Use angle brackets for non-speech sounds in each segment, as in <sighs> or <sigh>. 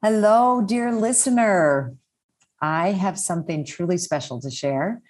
Hello, dear listener. I have something truly special to share.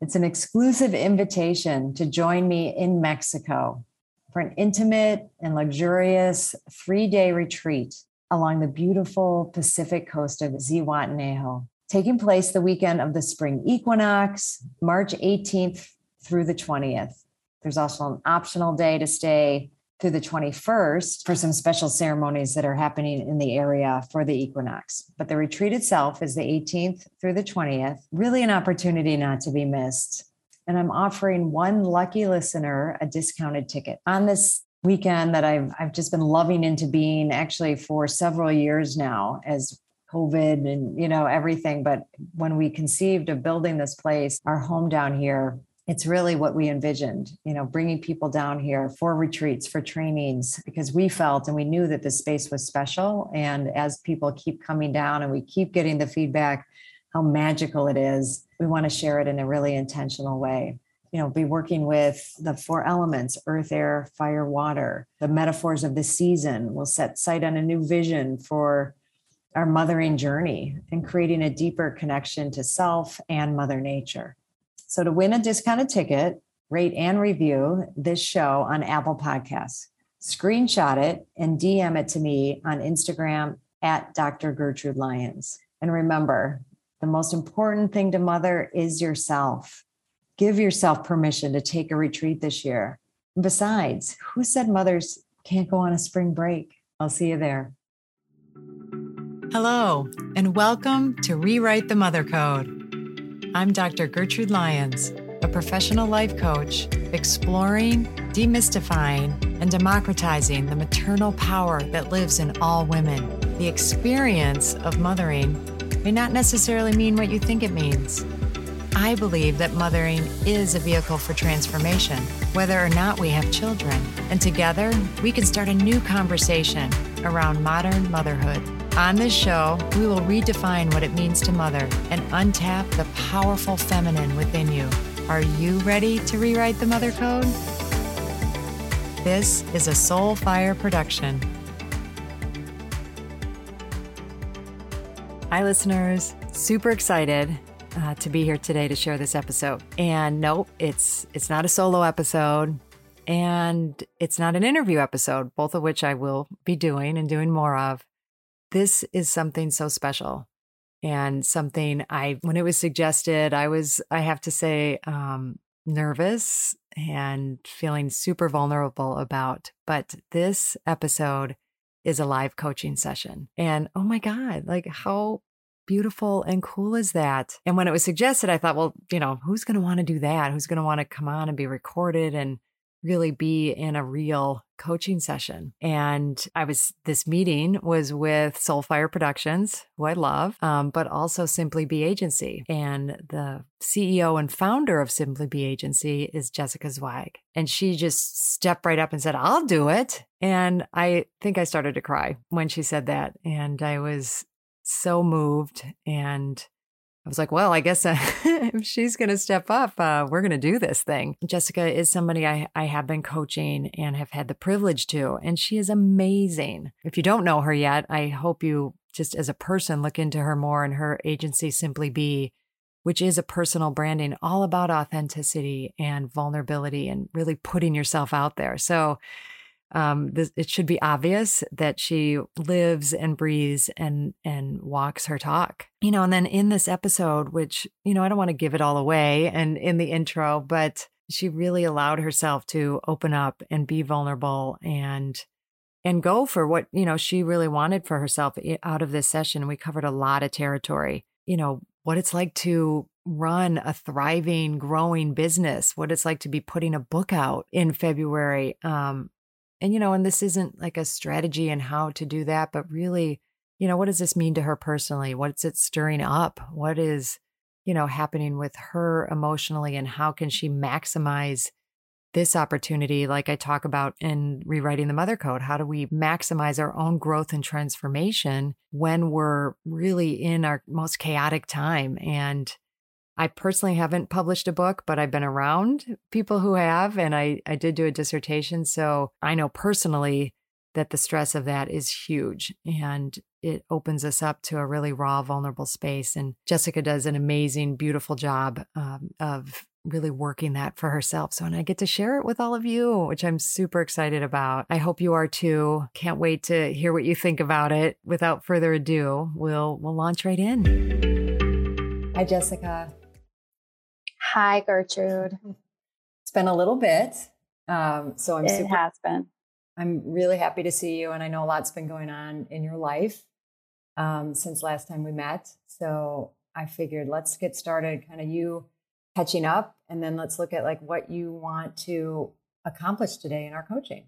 It's an exclusive invitation to join me in Mexico for an intimate and luxurious three day retreat along the beautiful Pacific coast of Zihuatanejo, taking place the weekend of the spring equinox, March 18th through the 20th. There's also an optional day to stay through the 21st for some special ceremonies that are happening in the area for the equinox. But the retreat itself is the 18th through the 20th, really an opportunity not to be missed. And I'm offering one lucky listener a discounted ticket on this weekend that I've I've just been loving into being actually for several years now as COVID and you know everything. But when we conceived of building this place, our home down here, it's really what we envisioned you know bringing people down here for retreats for trainings because we felt and we knew that this space was special. And as people keep coming down and we keep getting the feedback how magical it is we want to share it in a really intentional way. You know be working with the four elements earth air fire water. The metaphors of the season will set sight on a new vision for our mothering journey and creating a deeper connection to self and mother nature so to win a discounted ticket, rate and review this show on Apple Podcasts. Screenshot it and DM it to me on Instagram at Dr. Gertrude Lyons. And remember, the most important thing to mother is yourself. Give yourself permission to take a retreat this year. besides, who said mothers can't go on a spring break? I'll see you there. Hello, and welcome to Rewrite the Mother Code I'm Dr. Gertrude Lyons, a professional life coach, exploring, demystifying, and democratizing the maternal power that lives in all women. The experience of mothering may not necessarily mean what you think it means. I believe that mothering is a vehicle for transformation, whether or not we have children. And together, we can start a new conversation around modern motherhood. On this show, we will redefine what it means to mother and untap the powerful feminine within you. Are you ready to rewrite the mother code? This is a Soul Fire production. Hi, listeners. Super excited uh, to be here today to share this episode. And nope, it's it's not a solo episode, and it's not an interview episode. Both of which I will be doing and doing more of this is something so special and something I, when it was suggested, I was, I have to say, um, nervous and feeling super vulnerable about. But this episode is a live coaching session. And oh my God, like how beautiful and cool is that? And when it was suggested, I thought, well, you know, who's going to want to do that? Who's going to want to come on and be recorded and really be in a real coaching session. And I was, this meeting was with Soulfire Productions, who I love, um, but also Simply Be Agency. And the CEO and founder of Simply Be Agency is Jessica Zweig. And she just stepped right up and said, I'll do it. And I think I started to cry when she said that. And I was so moved and I was like, well, I guess uh, <laughs> if she's going to step up, uh, we're going to do this thing. Jessica is somebody I, I have been coaching and have had the privilege to, and she is amazing. If you don't know her yet, I hope you just as a person look into her more and her agency Simply Be, which is a personal branding all about authenticity and vulnerability and really putting yourself out there. So um, this, it should be obvious that she lives and breathes and and walks her talk. You know, and then in this episode, which you know, I don't want to give it all away, and in the intro, but she really allowed herself to open up and be vulnerable and and go for what you know she really wanted for herself out of this session. We covered a lot of territory. You know what it's like to run a thriving, growing business, what it's like to be putting a book out in February, um, and, you know, and this isn't like a strategy and how to do that, but really, you know, what does this mean to her personally? What's it stirring up? What is, you know, happening with her emotionally and how can she maximize this opportunity, like I talk about in rewriting the mother code, how do we maximize our own growth and transformation when we're really in our most chaotic time? And I personally haven't published a book, but I've been around people who have, and I, I did do a dissertation. So I know personally that the stress of that is huge and it opens us up to a really raw, vulnerable space. And Jessica does an amazing, beautiful job um, of really working that for herself. So, and I get to share it with all of you, which I'm super excited about. I hope you are too. Can't wait to hear what you think about it. Without further ado, we'll we'll launch right in. Hi, Jessica. Hi, Gertrude. <laughs> It's been a little bit, um, so I'm. It super, has been. I'm really happy to see you, and I know a lot's been going on in your life um, since last time we met. So I figured let's get started. Kind of you catching up and then let's look at like what you want to accomplish today in our coaching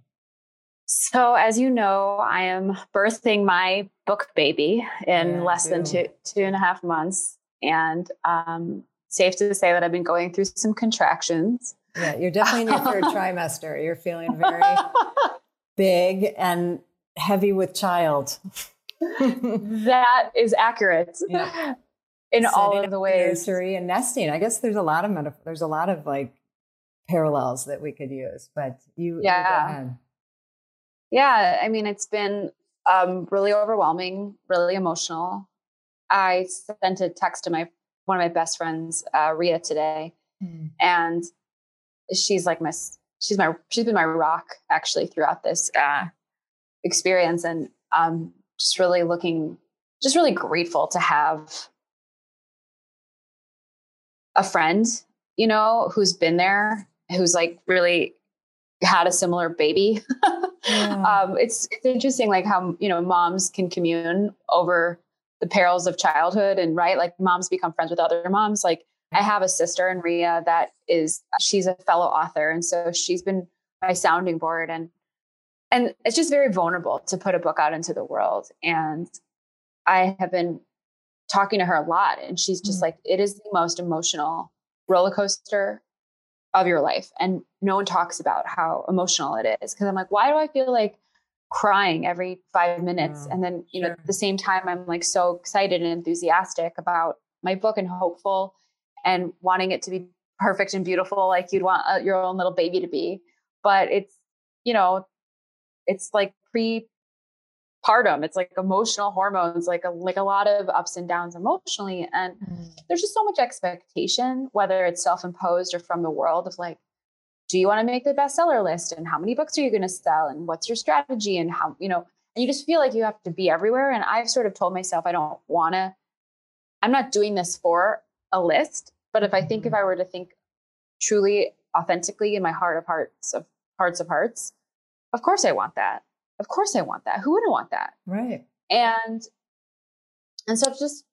so as you know i am birthing my book baby in yeah, less than two two and a half months and um, safe to say that i've been going through some contractions yeah you're definitely in your third <laughs> trimester you're feeling very big and heavy with child that is accurate yeah in all of the ways. Nursery and nesting. I guess there's a lot of metaphor. There's a lot of like parallels that we could use. But you, yeah, you yeah. I mean, it's been um, really overwhelming, really emotional. I sent a text to my one of my best friends, uh, Ria, today, mm. and she's like my she's my she's been my rock actually throughout this uh, experience, and um, just really looking, just really grateful to have a friend, you know, who's been there, who's like really had a similar baby. <laughs> yeah. um, it's it's interesting, like how you know moms can commune over the perils of childhood, and right, like moms become friends with other moms. Like I have a sister in Ria that is she's a fellow author, and so she's been my sounding board, and and it's just very vulnerable to put a book out into the world. And I have been talking to her a lot and she's just mm-hmm. like it is the most emotional roller coaster of your life and no one talks about how emotional it is because i'm like why do i feel like crying every five minutes and then you sure. know at the same time i'm like so excited and enthusiastic about my book and hopeful and wanting it to be perfect and beautiful like you'd want uh, your own little baby to be but it's you know it's like pre Partum, It's like emotional hormones, like a like a lot of ups and downs emotionally. And mm. there's just so much expectation, whether it's self-imposed or from the world of like, do you want to make the bestseller list? And how many books are you going to sell? And what's your strategy? And how, you know, and you just feel like you have to be everywhere. And I've sort of told myself I don't want to, I'm not doing this for a list. But if I think if. I were to think truly authentically in my heart of hearts of hearts of hearts, of course I want that of course I want that. Who wouldn't want that? Right. And and so it's just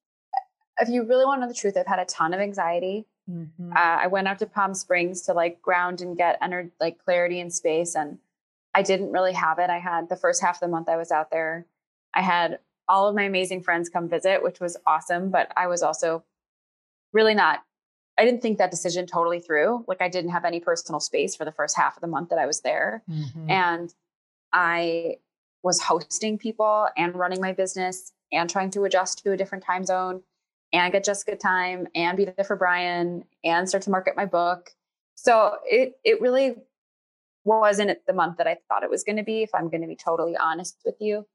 if you really want to know the truth, I've had a ton of anxiety. Mm-hmm. Uh, I went out to Palm Springs to like ground and get energy, like clarity in space, and I didn't really have it. I had the first half of the month I was out there. I had all of my amazing friends come visit, which was awesome, but I was also really not. I didn't think that decision totally through. Like I didn't have any personal space for the first half of the month that I was there, mm-hmm. and I was hosting people and running my business and trying to adjust to a different time zone and get Jessica time and be there for Brian and start to market my book. So it it really wasn't the month that I thought it was going to be. If I'm going to be totally honest with you.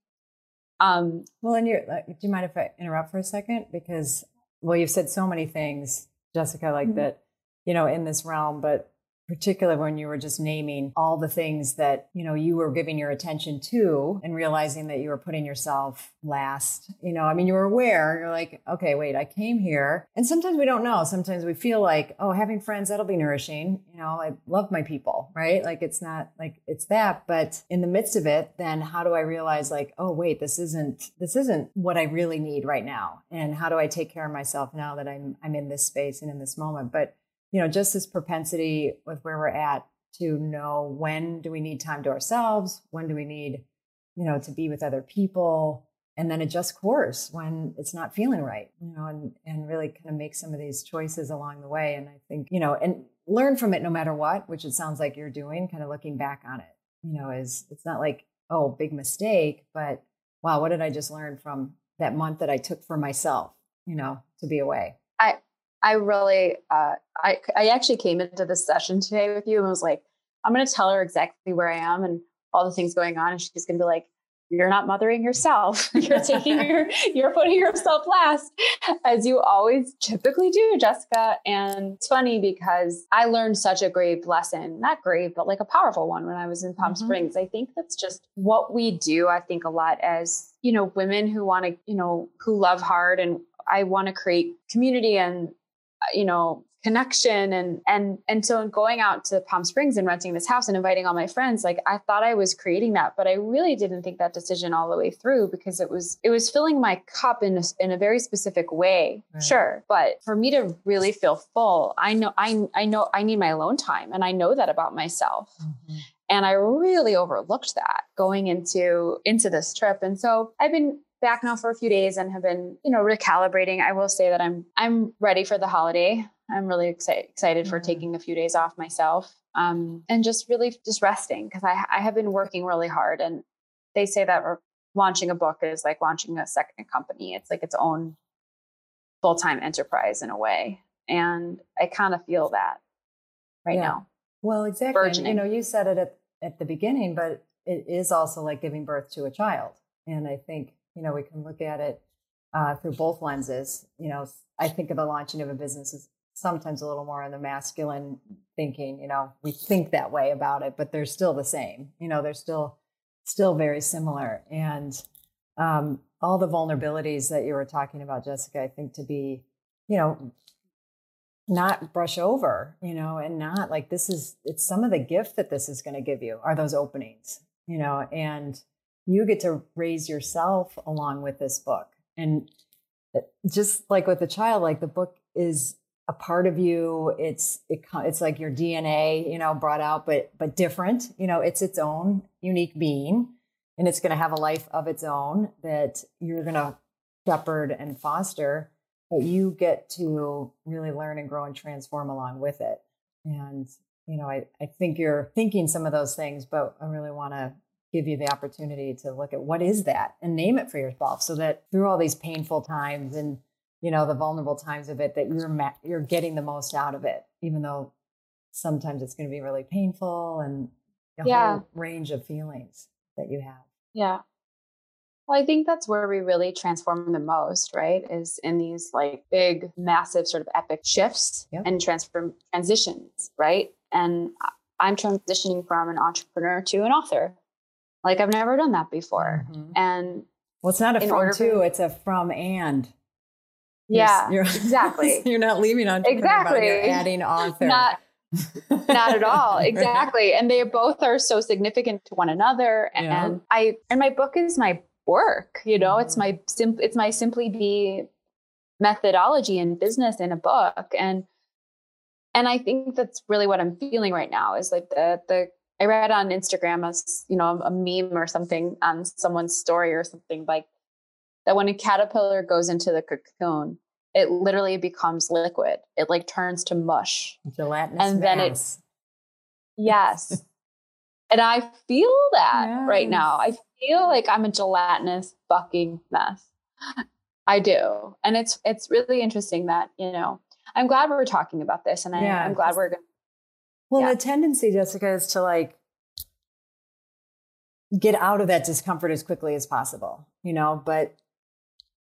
Um, well, and you're. do you mind if I interrupt for a second? Because well, you've said so many things, Jessica, like mm-hmm. that, you know, in this realm, but particularly when you were just naming all the things that you know you were giving your attention to and realizing that you were putting yourself last. You know i mean you were aware. You're like okay wait i came here. And sometimes we don't know. Sometimes we feel like oh having friends that'll be nourishing. You know i love my people right? Like it's not like it's that. But in the midst of it then how do i realize like oh wait this isn't this isn't what i really need right now. And how do i take care of myself now that i'm i'm in this space and in this moment? But you know, just this propensity with where we're at to know when do we need time to ourselves, when do we need, you know, to be with other people, and then adjust course when it's not feeling right, you know, and and really kind of make some of these choices along the way. And I think, you know, and learn from it no matter what, which it sounds like you're doing, kind of looking back on it, you know, is it's not like, oh, big mistake, but wow, what did I just learn from that month that I took for myself, you know, to be away? I I really, uh, I, I actually came into this session today with you and was like, I'm going to tell her exactly where I am. And all the things going on. And she's going to be like, you're not mothering yourself. <laughs> you're taking your, you're putting yourself last, as you always typically do, Jessica. And it's funny because I learned such a grave lesson, not grave, but like a powerful one when I was in Palm mm-hmm. Springs. I think that's just what we do. I think a lot as, you know, women who want to, you know, who love hard and I want to create community and, you know, connection and and and so in going out to Palm Springs and renting this house and inviting all my friends like I thought I was creating that but I really didn't think that decision all the way through because it was it was filling my cup in a, in a very specific way right. sure but for me to really feel full I know I I know I need my alone time and I know that about myself mm-hmm. and I really overlooked that going into into this trip and so I've been back now for a few days and have been, you know, recalibrating. I will say that I'm I'm ready for the holiday. I'm really excited excited for mm-hmm. taking a few days off myself um, and just really just resting because I, I have been working really hard. And they say that launching a book is like launching a second company. It's like its own full time enterprise in a way. And I kind of feel that right yeah. now. Well, exactly. And, you know, you said it at, at the beginning, but it is also like giving birth to a child. And I think, you know, we can look at it uh, through both lenses. You know, I think of the launching of a business as sometimes a little more on the masculine thinking you know we think that way about it but they're still the same you know they're still still very similar and um, all the vulnerabilities that you were talking about jessica i think to be you know not brush over you know and not like this is it's some of the gift that this is going to give you are those openings you know and you get to raise yourself along with this book. And uh, just like with the child like the book is a part of you. It's it, it's like your dna you know brought out but but different. You know it's its own unique being and it's going to have a life of its own that you're going to shepherd and foster but you get to really learn and grow and transform along with it. And you know i, I think you're thinking some of those things but i really want to give you the opportunity to look at what is that and name it for yourself so that through all these painful times and you know the vulnerable times of it that you're ma- you're getting the most out of it even though sometimes it's going to be really painful and a yeah. whole range of feelings that you have yeah well i think that's where we really transform the most right is in these like big massive sort of epic shifts yep. and transform transitions right and i'm transitioning from an entrepreneur to an author like i've never done that before mm-hmm. and well it's not a from to it's a from and yeah, you're, <laughs> exactly. you're not leaving on exactly. You're adding author. Not, <laughs> not at all. Exactly. And they both are so significant to one another. And yeah. I and my book is my work. You know, mm-hmm. it's my sim it's my simply be methodology in business in a book. And and I think that's really what I'm feeling right now is like the the I read on Instagram as you know a meme or something on someone's story or something like that when a caterpillar goes into the cocoon, it literally becomes liquid. It like turns to mush. Gelatinous and then it's yes. <laughs> and I feel that yes. right now. I feel like I'm a gelatinous fucking mess. I do. And it's it's really interesting that, you know, I'm glad we're talking about this and I, yeah, I'm glad we're going Well, yeah. the tendency, Jessica, is to like get out of that discomfort as quickly as possible, you know, but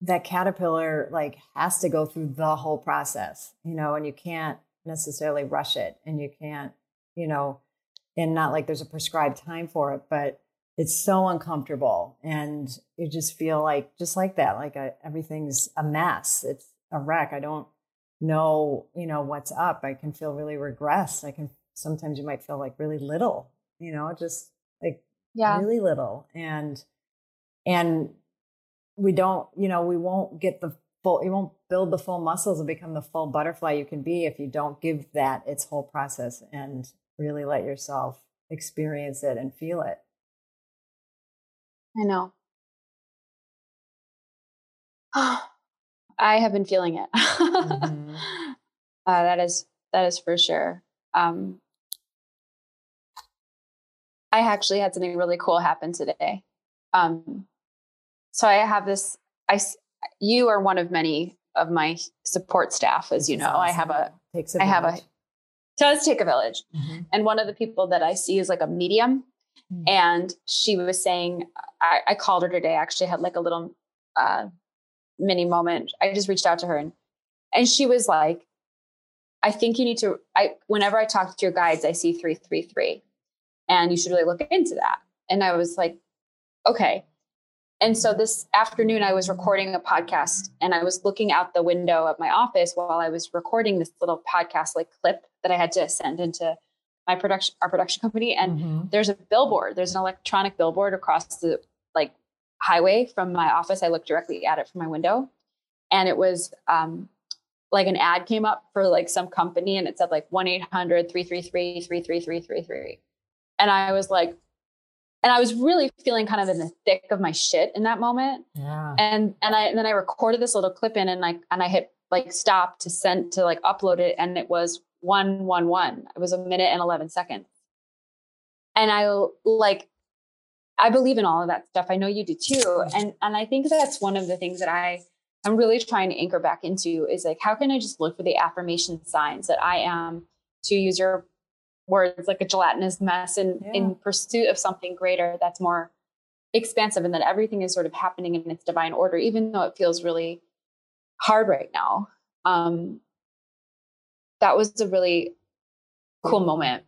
that caterpillar like has to go through the whole process, you know, and you can't necessarily rush it and you can't, you know, and not like there's a prescribed time for it, but it's so uncomfortable and you just feel like just like that like a, everything's a mess it's a wreck i don't know you know what's up i can feel really regressed i can sometimes you might feel like really little you know just like yeah really little and and we don't, you know, we won't get the full, you won't build the full muscles and become the full butterfly you can be if you don't give that its whole process and really let yourself experience it and feel it. I know. <sighs> I have been feeling it. <laughs> mm-hmm. uh, that is that is for sure. Um, I actually had something really cool happen today. Um, so I have this. I you are one of many of my support staff, as you know. Awesome. I have a. Takes a I have a. Does take a village, mm-hmm. and one of the people that I see is like a medium, Mm. And she was saying, I, I, called her today. I actually had like a little uh, mini moment. I just reached out to her and and she was like, I think you need to I whenever I talk to your guides, I see 333 and you should really look into that. And I was like, okay. And so this afternoon, I was recording a podcast and I was looking out the window of my office while I was recording this little podcast like clip that I had to send into my production, our production company. And mm-hmm. there's a billboard, there's an electronic billboard across the like highway from my office. I looked directly at it from my window and it was um, like an ad came up for like some company and it said like 1 800 333 33333. And I was like, and I was really feeling kind of in the thick of my shit in that moment. Yeah. And and I and then I recorded this little clip in and like and I hit like stop to send to like upload it and it was one one one. It was a minute and eleven seconds. And I like I believe in all of that stuff. I know you do too. Mm-hmm. And and I think that's one of the things that I I'm really trying to anchor back into is like how can I just look for the affirmation signs that I am to use your words like a gelatinous mess in yeah. in pursuit of something greater that's more expansive and that everything is sort of happening in its divine order even though it feels really hard right now um that was a really cool moment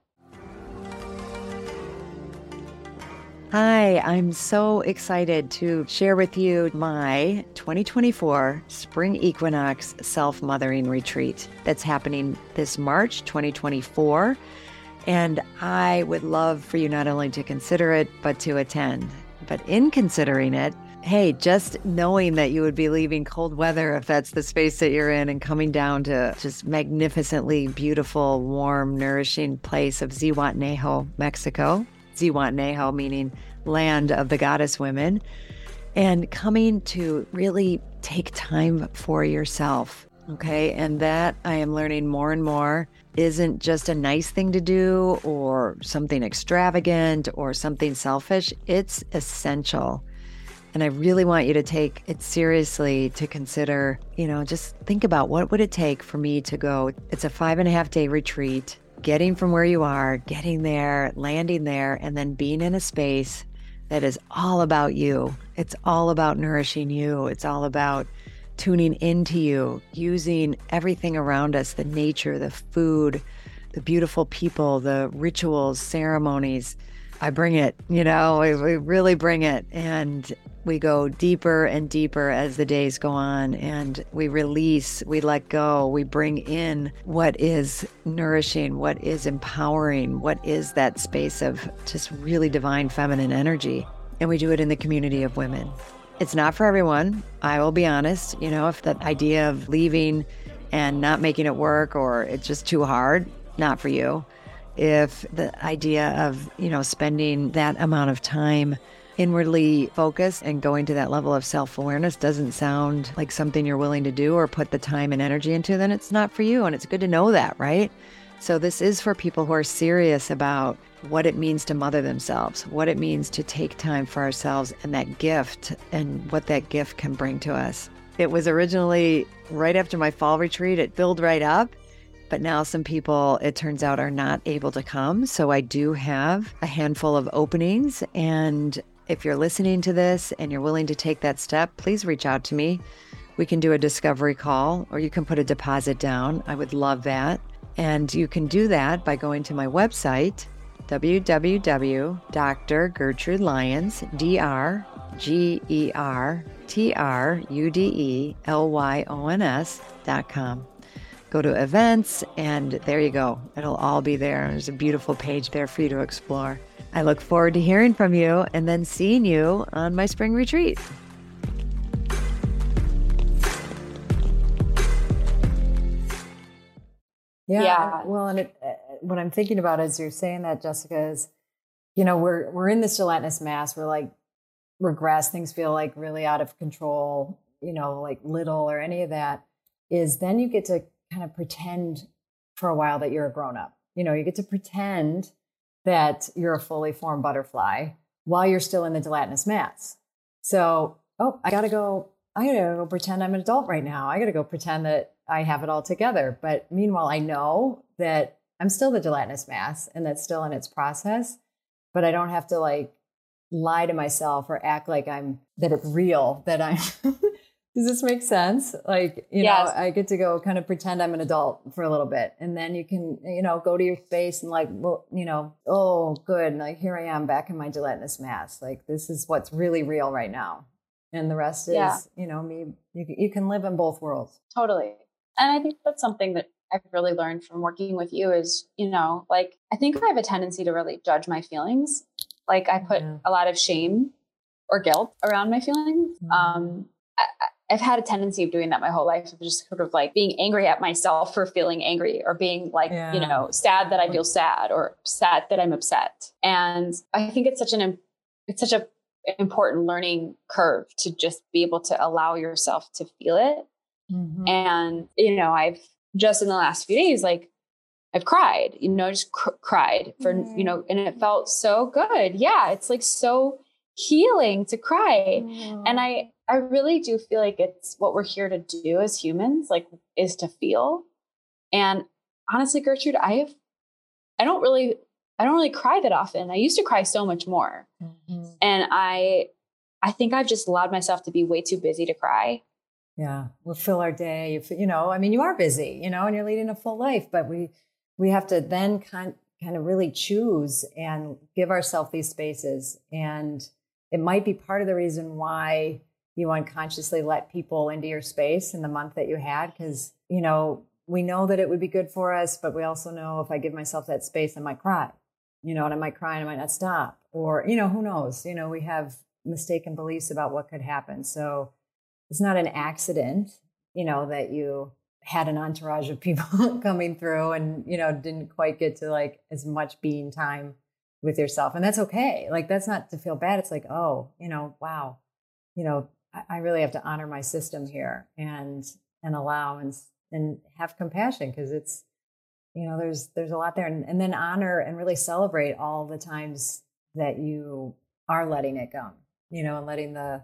Hi, I'm so excited to share with you my 2024 Spring Equinox Self Mothering Retreat that's happening this March 2024. And I would love for you not only to consider it, but to attend. But in considering it, hey, just knowing that you would be leaving cold weather if that's the space that you're in and coming down to just magnificently beautiful, warm, nourishing place of Zihuatanejo, Mexico. Zihuatanejo meaning land of the goddess women. And coming to really take time for yourself. Okay. And that I am learning more and more isn't just a nice thing to do or something extravagant or something selfish. It's essential. And I really want you to take it seriously to consider, you know, just think about what would it take for me to go. It's a five and a half day retreat, getting from where you are, getting there, landing there, and then being in a space that is all about you. It's all about nourishing you. It's all about tuning into you, using everything around us the nature, the food, the beautiful people, the rituals, ceremonies. I bring it, you know, we, really bring it. And we go deeper and deeper as the days go on and we release, we let go, we bring in what is nourishing, what is empowering, what is that space of just really divine feminine energy. And we do it in the community of women. It's not for everyone. I will be honest. You know, if the idea of leaving and not making it work or it's just too hard, not for you. If the idea of, you know, spending that amount of time inwardly focused and going to that level of self awareness doesn't sound like something you're willing to do or put the time and energy into, then it's not for you. And it's good to know that, right? So, this is for people who are serious about what it means to mother themselves, what it means to take time for ourselves, and that gift and what that gift can bring to us. It was originally right after my fall retreat, it filled right up. But now some people, it turns out, are not able to come. So I do have a handful of openings. And if you're listening to this and you're willing to take that step, please reach out to me. We can do a discovery call or you can put a deposit down. I would love that. And you can do that by going to my website, www.drgertrude D-R G-E-R-T-R-U-D-E-L-Y-O-N-S dot com. Go to events and there you go. It'll all be there. There's a beautiful page there for you to explore. I look forward to hearing from you and then seeing you on my spring retreat. Yeah. yeah. Well, and it, uh, what I'm thinking about as you're saying that, Jessica, is, you know, we're we're in this gelatinous mass. We're like regress. Things feel like really out of control. You know, like little or any of that. Is then you get to kind of pretend for a while that you're a grown up. You know, you get to pretend that you're a fully formed butterfly while you're still in the gelatinous mass. So, oh, I got to go. I got to go pretend I'm an adult right now. I got to go pretend that I have it all together. But meanwhile, I know that I'm still the gelatinous mass and that's still in its process. but I don't have to like lie to myself or act like I'm that it's real that I'm <laughs> Does this make sense? Like, you yes. know, I get to go kind of pretend I'm an adult for a little bit. And then you can, you know, go to your space and like, well, you know, oh, good. And Like, here I am back in my gelatinous mass. Like, this is what's really real right now. And the rest is, yeah. you know, me, you, you can live in both worlds. Totally. And I think that's something that I've really learned from working with you is, you know, like, I think I have a tendency to really judge my feelings. Like, I put yeah. a lot of shame or guilt around my feelings. Mm-hmm. Um, I, I've had a tendency of doing that my whole life of just sort of like being angry at myself for feeling angry or being like, yeah. you know, sad that I feel sad or sad that I'm upset. And I think it's such an, it's such a important learning curve to just be able to allow yourself to feel it. Mm-hmm. And, you know, I've just in the last few days, like I've cried, you know, just cr- cried for, mm-hmm. you know, and it felt so good. Yeah. It's like so healing to cry. Mm-hmm. And I, I really do feel like it's what we're here to do as humans, like is to feel. And honestly, Gertrude, I have I don't really I don't really cry that often. I used to cry so much more. Mm-hmm. And I I think I've just allowed myself to be way too busy to cry. Yeah, we'll fill our day. You, you know, I mean, you are busy, you know, and you're leading a full life, but we we have to then kind kind of really choose and give ourselves these spaces. And it might be part of the reason why you unconsciously let people into your space in the month that you had because you know we know that it would be good for us but we also know if i give myself that space i might cry you know and i might cry and i might not stop or you know who knows you know we have mistaken beliefs about what could happen so it's not an accident you know that you had an entourage of people <laughs> coming through and you know didn't quite get to like as much being time with yourself and that's okay like that's not to feel bad it's like oh you know wow you know I really have to honor my system here and and allow and and have compassion because it's you know there's there's a lot there and, and then honor and really celebrate all the times that you are letting it go you know and letting the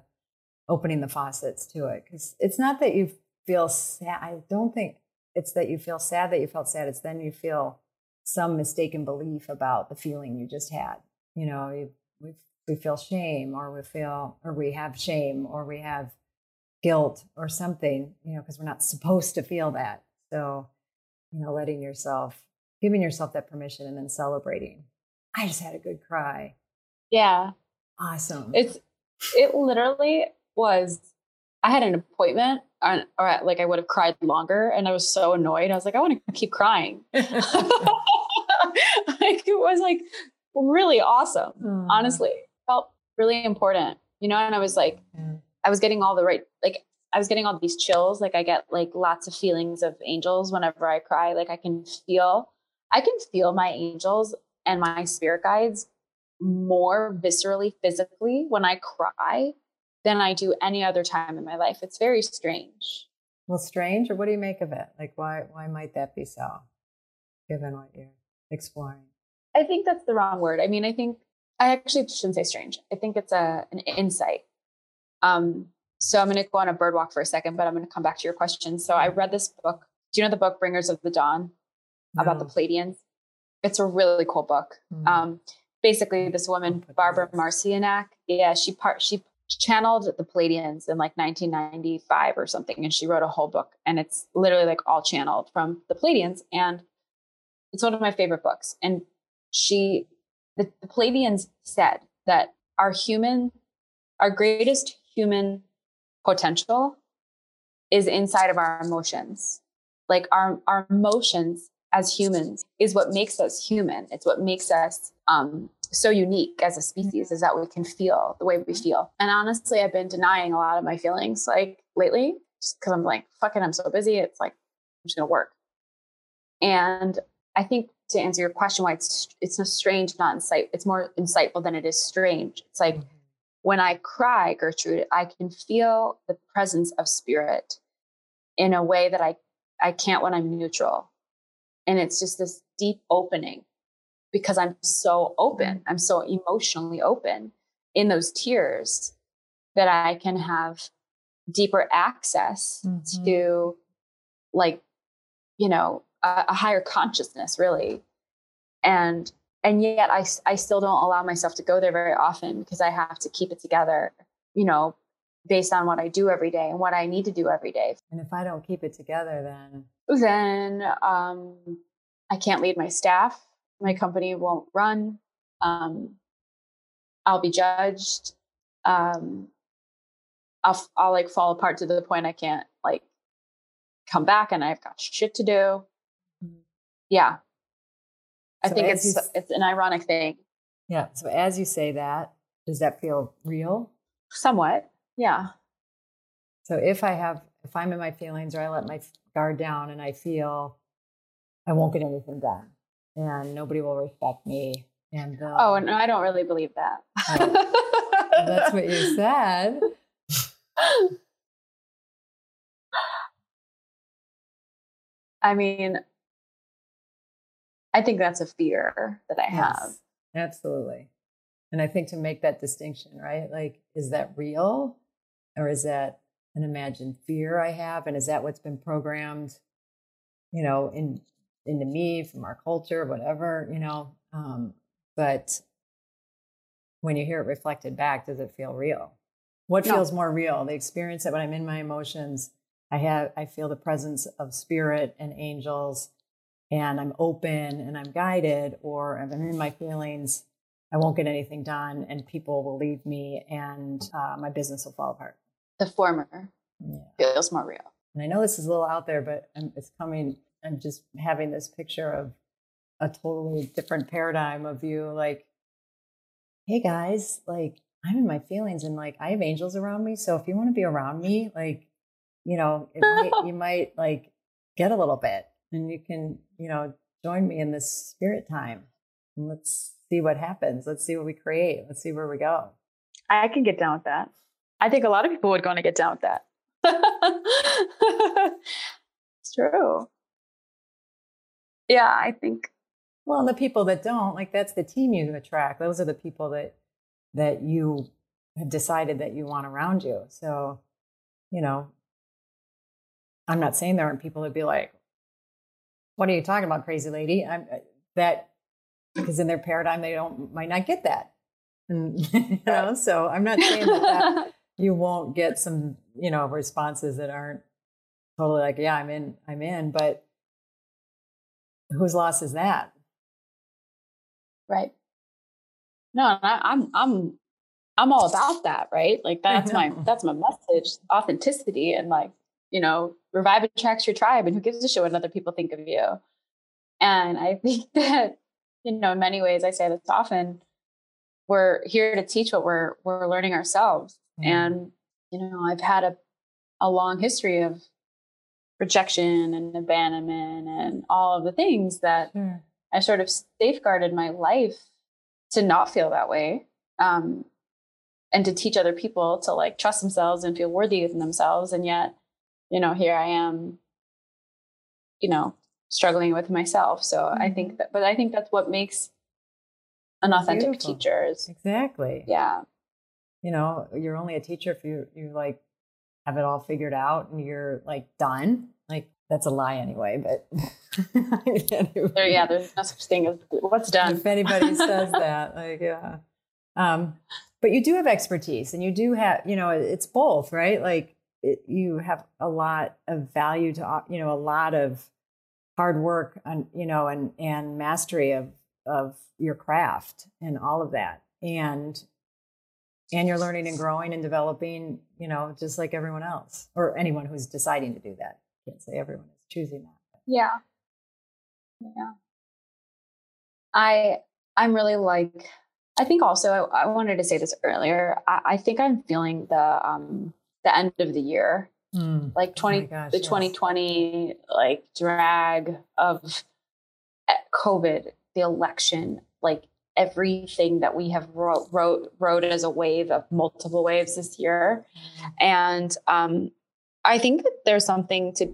opening the faucets to it because it's not that you feel sad i don't think it's that you feel sad that you felt sad it's then you feel some mistaken belief about the feeling you just had. You know you, we've we feel shame or we feel or we have shame or we have guilt or something you know because we're not <laughs> supposed to feel that. So you know letting yourself giving yourself that permission and then celebrating. I just had a good cry. Yeah. Awesome. It's it literally was i had an appointment on, or like i would have cried longer and i was so annoyed i was like i want to keep crying <laughs> <laughs> like it was like really awesome mm. honestly felt really important, you know, and I was like, yeah. I was getting all the right, like, I was getting all these chills. Like, I get like lots of feelings of angels whenever I cry. Like, I can feel, I can feel my angels and my spirit guides more viscerally, physically when I cry than I do any other time in my life. It's very strange. Well, strange, or what do you make of it? Like, why why might that be so, given what you're exploring? I think that's the wrong word. I mean, I think I actually shouldn't say strange. I think it's a an insight. Um, so I'm going to go on a bird walk for a second, but I'm going to come back to your question. So I read this book. Do you know the book Bringers of the Dawn no. about the Pleiadians? It's a really cool book. Mm. Um, basically, this woman Barbara Marciniak, yeah, she part she channeled the Pleiadians in like 1995 or something, and she wrote a whole book, and it's literally like all channeled from the Pleiadians, and it's one of my favorite books. And she the, the Pleiadians said that our human, our greatest human potential is inside of our emotions. Like our, our emotions as humans is what makes us human. It's what makes us um, so unique as a species is that we can feel the way we feel. And honestly, I've been denying a lot of my feelings like lately, just because I'm like, fuck it, I'm so busy. It's like, I'm just gonna work. And I think to answer your question why it's it's a strange not insight it's more insightful than it is strange it's like mm-hmm. when i cry gertrude i can feel the presence of spirit in a way that i i can't when i'm neutral and it's just this deep opening because i'm so open i'm so emotionally open in those tears that i can have deeper access mm-hmm. to like you know a, a higher consciousness, really. And and yet I, I still don't allow myself to go there very often because I have to keep it together, you know, based on what I do every day and what I need to do every day. And if I don't keep it together, then then um, I can't lead my staff. My company won't run. Um, I'll be judged. Um, I'll I'll like fall apart to the point I can't like come back, and I've got shit to do. Yeah, I think it's you, it's an ironic thing. Yeah. So as you say that, does that feel real? Somewhat. Yeah. So if I have if I'm in my feelings or I let my guard down and I feel I won't get anything done and nobody will respect me and um, oh no I don't really believe that. that's what you said. <laughs> I mean, I think that's a fear that I have. Absolutely. And I think to make that distinction, right? Like, is that real or is that an imagined fear I have? And is that what's been programmed, you know, in into me from our culture, whatever, you know? Um, but when you hear it reflected back, does it feel real? What no. feels more real? The experience that when I'm in my emotions, I have I feel the presence of spirit and angels and I'm open and I'm guided, or if I'm in my feelings, I won't get anything done and people will leave me and uh, my business will fall apart. The former yeah. feels more real. And I know this is a little out there, but it's coming. I'm just having this picture of a totally different paradigm of you like, hey guys, like I'm in my feelings and like I have angels around me. So if you want to be around me, like, you know, might, you <laughs> might like get a little bit and you can, you know, join me in this spirit time. And let's see what happens. Let's see what we create. Let's see where we go. I can get down with that. I think a lot of people would want to get down with that. <laughs> it's true. Yeah, I think. Well, and the people that don't, like that's the team you attract. Those are the people that that you have decided that you want around you. So, you know, I'm not saying there aren't people that be like, what are you talking about, crazy lady? I'm uh, that because in their paradigm they don't might not get that. And <laughs> you know, so I'm not saying that, that <laughs> you won't get some, you know, responses that aren't totally like, yeah, I'm in, I'm in, but whose loss is that? Right. No, I, I'm I'm I'm all about that, right? Like that's my that's my message, authenticity and like you know, revive attracts your tribe and who gives a shit what other people think of you. And I <laughs> think that, you know, in many ways, I say this often, we're here to teach what we're we're learning ourselves. Mm. And, you know, I've had a a long history of rejection and abandonment and all of the things that sure. I sort of safeguarded my life to not feel that way. Um, and to teach other people to like trust themselves and feel worthy of themselves. And yet you know, here I am, you know, struggling with myself. So mm-hmm. I think that, but I think that's what makes an authentic Beautiful. teacher is exactly. Yeah. You know, you're only a teacher if you, you like have it all figured out and you're like done. Like that's a lie anyway, but <laughs> there, yeah, there's no such thing as what's done. If anybody <laughs> says that, like, yeah. Um, but you do have expertise and you do have, you know, it's both, right? Like it, you have a lot of value to you know a lot of hard work and you know and and mastery of of your craft and all of that and and you're learning and growing and developing you know just like everyone else or anyone who's deciding to do that I can't say everyone is choosing that yeah yeah i i'm really like i think also i, I wanted to say this earlier I, I think i'm feeling the um the end of the year. Mm. Like 20 oh gosh, the yes. 2020 like drag of eh, COVID, the election, like everything that we have wrote wrote, wrote as a wave of multiple waves this year. And um, I think that there's something to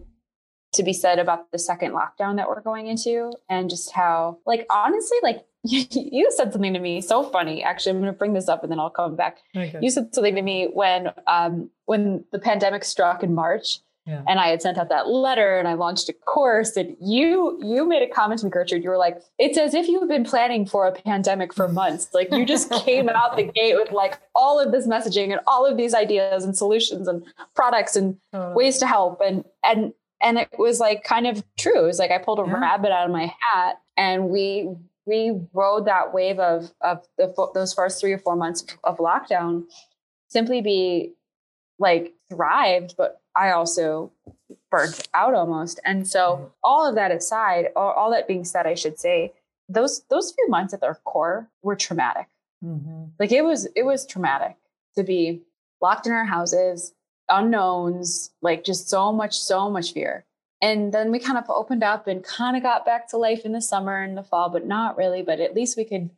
to be said about the second lockdown that we're going into and just how like honestly like <laughs> you said something to me so funny. Actually, I'm going to bring this up and then I'll come back. Okay. You said something to me when um, when the pandemic struck in March, Yeah. And I had sent out that letter and I launched a course and you you made a comment to me, Gertrude. You were like, it's as if you've been planning for a pandemic for months. Like you just <laughs> came out the gate with like all of this messaging and all of these ideas and solutions and products and ways to help. And and and it was like kind of true. It was like I pulled a yeah. rabbit out of my hat and we we rode that wave of of the, those first three or four months of lockdown simply be like thrived but i also burnt out almost and so all of that aside all, all that being said i should say those those few months at their core were traumatic mm-hmm. like it was it was traumatic to be locked in our houses unknowns like just so much so much fear and then we kind of opened up and kind of got back to life in the summer and the fall, but not really. But at least we could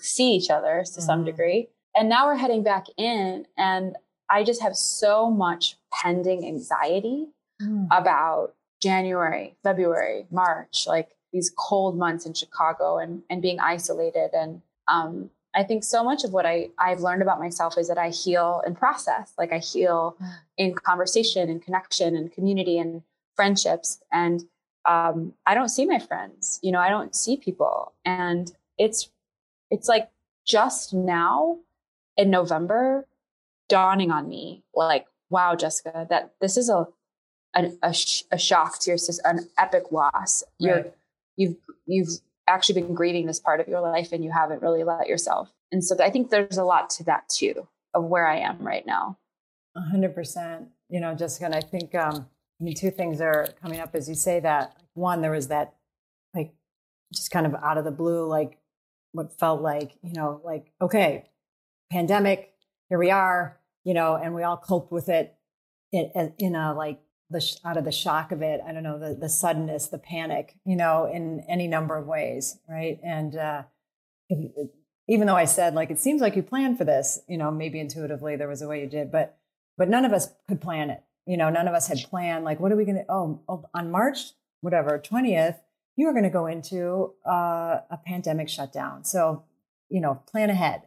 see each other to mm-hmm. some degree. And now we're heading back in, and I just have so much pending anxiety mm. about January, February, March, like these cold months in Chicago and, and being isolated. And um, I think so much of what I, I've learned about myself is that I heal in process. Like I heal mm. in conversation and connection and community and friendships and um, i don't see my friends you know i don't see people and it's it's like just now in november dawning on me like wow jessica that this is a a, a, sh- a shock to your system an epic loss you're right. you've you've actually been grieving this part of your life and you haven't really let yourself and so i think there's a lot to that too of where i am right now 100% you know jessica and i think um I mean, two things are coming up as you say that. One, there was that, like, just kind of out of the blue, like what felt like, you know, like, okay, pandemic, here we are, you know, and we all cope with it in, in a like the out of the shock of it. I don't know the the suddenness, the panic, you know, in any number of ways, right? And uh, even though I said like it seems like you planned for this, you know, maybe intuitively there was a way you did, but but none of us could plan it you know, none of us had planned like, what are we going to, oh, oh, on March, whatever, 20th, you are going to go into uh, a pandemic shutdown. So, you know, plan ahead.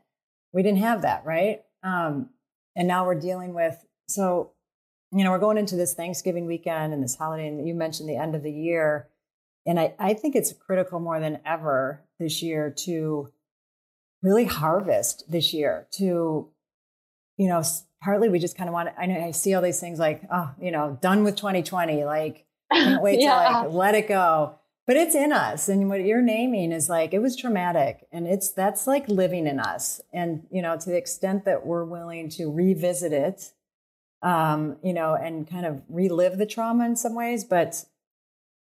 We didn't have that, right? Um, and now we're dealing with, so, you know, we're going into this Thanksgiving weekend and this holiday, and you mentioned the end of the year. And I, I think it's critical more than ever this year to really harvest this year, to, you know, partly we just kind of want to, I know I see all these things like, oh, you know, done with 2020, like can't wait <laughs> yeah. to like let it go. But it's in us. And what you're naming is like it was traumatic. And it's that's like living in us. And, you know, to the extent that we're willing to revisit it, um, you know, and kind of relive the trauma in some ways, but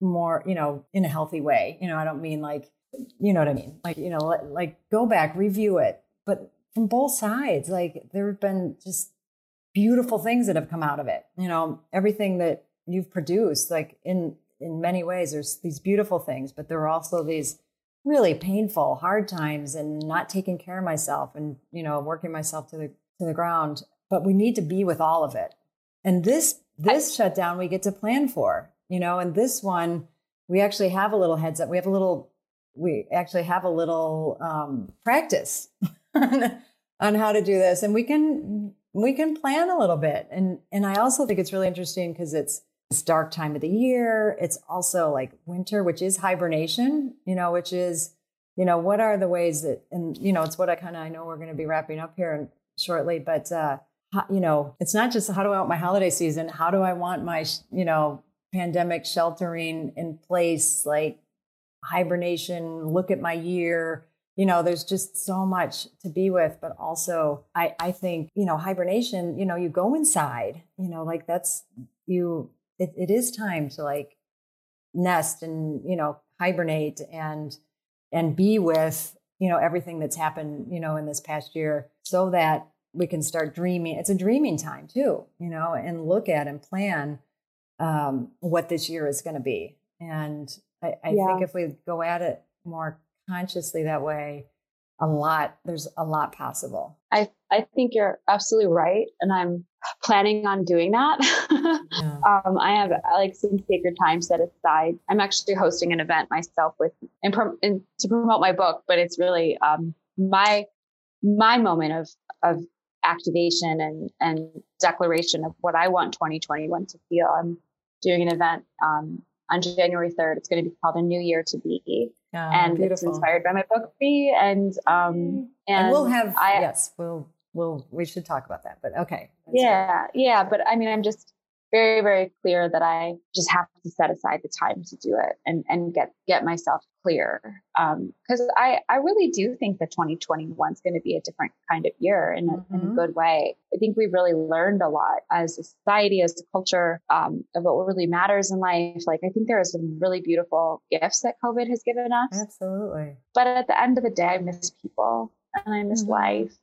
more, you know, in a healthy way. You know, I don't mean like, you know what I mean? Like, you know, like go back, review it, but from both sides. Like there have been just beautiful things that have come out of it. You know, everything that you've produced, like in in many ways, there's these beautiful things, but there are also these really painful, hard times and not taking care of myself and, you know, working myself to the to the ground. But we need to be with all of it. And this this I, shutdown we get to plan for, you know, and this one we actually have a little heads up. We have a little we actually have a little um, practice <laughs> on, on how to do this and we can we can plan a little bit. And and I also think it's really interesting because it's this dark time of the year. It's also like winter, which is hibernation, you know, which is, you know, what are the ways that and you know, it's what I kind of I know we're going to be wrapping up here and shortly, but uh you know, it's not just how do I want my holiday season, how do I want my, you know, pandemic sheltering in place, like hibernation, look at my year, you know there's just so much to be with but also i i think you know hibernation you know you go inside you know like that's you it, it is time to like nest and you know hibernate and and be with you know everything that's happened you know in this past year so that we can start dreaming it's a dreaming time too you know and look at and plan um, what this year is going to be and i, I yeah. think if we go at it more consciously that way, a lot, there's a lot possible. I, I think you're absolutely right. And I'm planning on doing that. <laughs> yeah. um, I have like some sacred time set aside. I'm actually hosting an event myself with, in, in to promote my book, but it's really um, my, my moment of, of activation and and declaration of what I want 2021 to feel. I'm doing an event um, on January 3rd. It's going to be called A New Year to Be. Oh, and beautiful. it's inspired by my book Be and um and, and we'll have I, yes, we'll we'll we should talk about that. But okay. yeah, right. yeah. But I mean I'm just very very clear that i just have to set aside the time to do it and and get get myself clear because um, i i really do think that 2021 is going to be a different kind of year in a, mm-hmm. in a, mm-hmm. good way i think we've really learned a lot as a society as a culture um, of what really matters in life like i think there are some really beautiful gifts that covid has given us absolutely but at the end of the day i miss people and i miss mm-hmm. life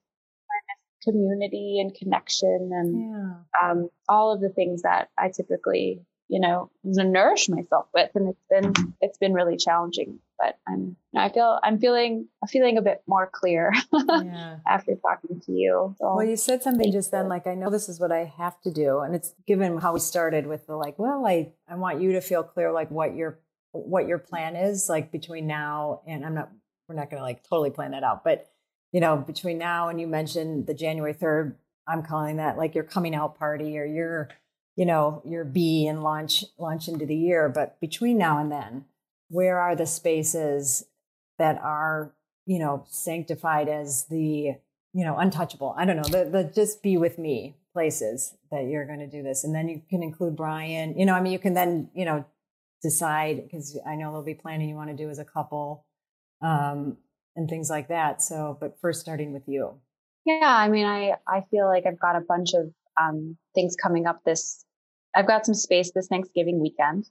community and connection and yeah. um, all of the things that I typically, you know, nourish myself with. And it's been it's been really challenging. But I'm I feel I'm feeling feeling a bit more clear <laughs> yeah. after talking to you. So, well, you said something just then, like I know this is what I have to do, and it's given how we started with the like, well, I I want you to feel clear, like what your what your plan is, like between now and I'm not we're not going to like totally plan that out, but you know, between now and you mentioned the January 3rd, I'm calling that like your coming out party or your, you know, your B and launch launch into the year. But between now and then, where are the spaces that are, you know, sanctified as the, you know, untouchable? I don't know, the, the just be with me places that you're going to do this. And then you can include Brian, you know, I mean, you can then, you know, decide because I know there'll be planning you want to do as a couple. Um, and things like that. So, but first starting with you. Yeah, I mean, I I feel like I've got a bunch of um, things coming up. This I've got some space this Thanksgiving weekend,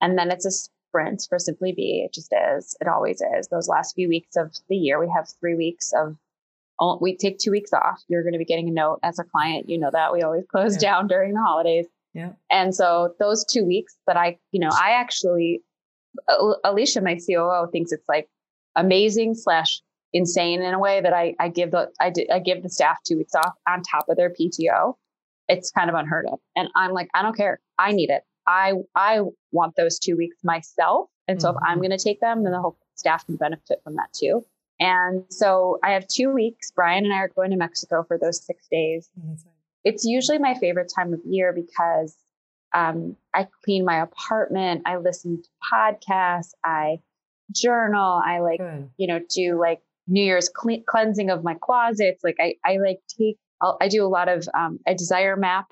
and then it's a sprint for Simply Be. It just is. It always is. Those last few weeks of the year, we have three weeks of. We take two weeks off. You're going to be getting a note as a client. You know that we always close yeah. down during the holidays. Yeah. And so those two weeks that I, you know, I actually, Alicia, my COO, thinks it's like amazing slash insane in a way that I, I give the I, I give the staff two weeks off on top of their PTO. It's kind of unheard of. And I'm like, I don't care. I need it. I I want those two weeks myself. And so mm-hmm. if I'm mm-hmm. going to take them, then the whole staff can benefit from that too. And so I have two weeks. Brian and I are going to Mexico for those six days. Mm-hmm. It's usually my favorite time of year because um, I clean my apartment, I listen to podcasts, I journal. I like, Good. you know, do like New Year's cle- cleansing of my closets. Like I, I like take, I'll, i do a lot of, um, a desire map.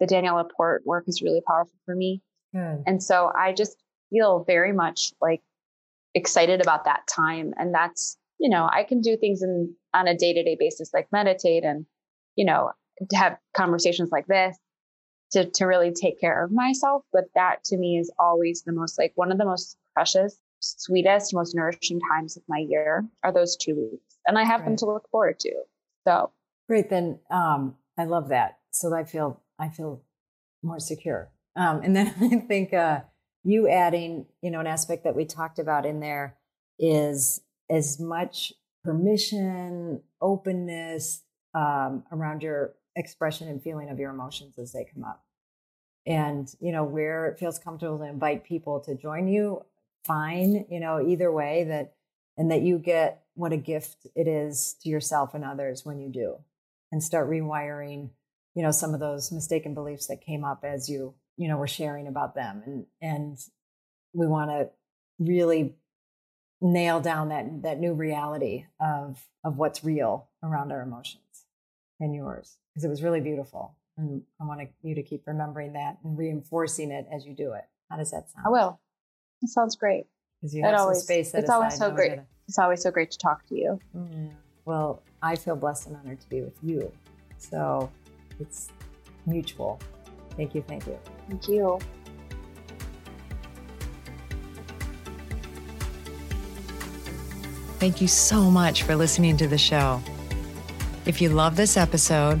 The Danielle LaPorte work is really powerful for me. Good. And so I just feel very much like excited about that time. And that's, you know, I can do things in, on a day to day basis, like meditate and, you know, to have conversations like this to, to really take care of myself. But that to me is always the most like one of the most precious sweetest, most nourishing times of my year are those two weeks. And I have right. them to look forward to. So great. Then um, I love that. So I feel I feel more secure. Um, and then <laughs> I think uh, you adding, you know, an aspect that we talked about in there is as much permission, openness um, around your expression and feeling of your emotions as they come up. And, you know, where it feels comfortable to invite people to join you fine, you know, either way that, and that you get what a gift it is to yourself and others when you do and start rewiring, you know, some of those mistaken beliefs that came up as you, you know, were sharing about them. And, and we want to really nail down that, that new reality of, of what's real around our emotions and yours because it was really beautiful. And I want you to keep remembering that and reinforcing it as you do it. How does that sound? I will. It sounds great. You have it always, space It's always so great. It's always so great to talk to you. Mm. Well, I feel blessed and honored to be with you. So it's mutual. Thank you. Thank you. Thank you. Thank you so much for listening to the show. If you love this episode,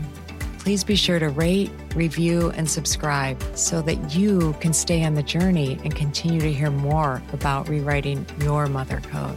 please be sure to rate, review, and subscribe so that you can stay on the journey and continue to hear more about rewriting your mother code.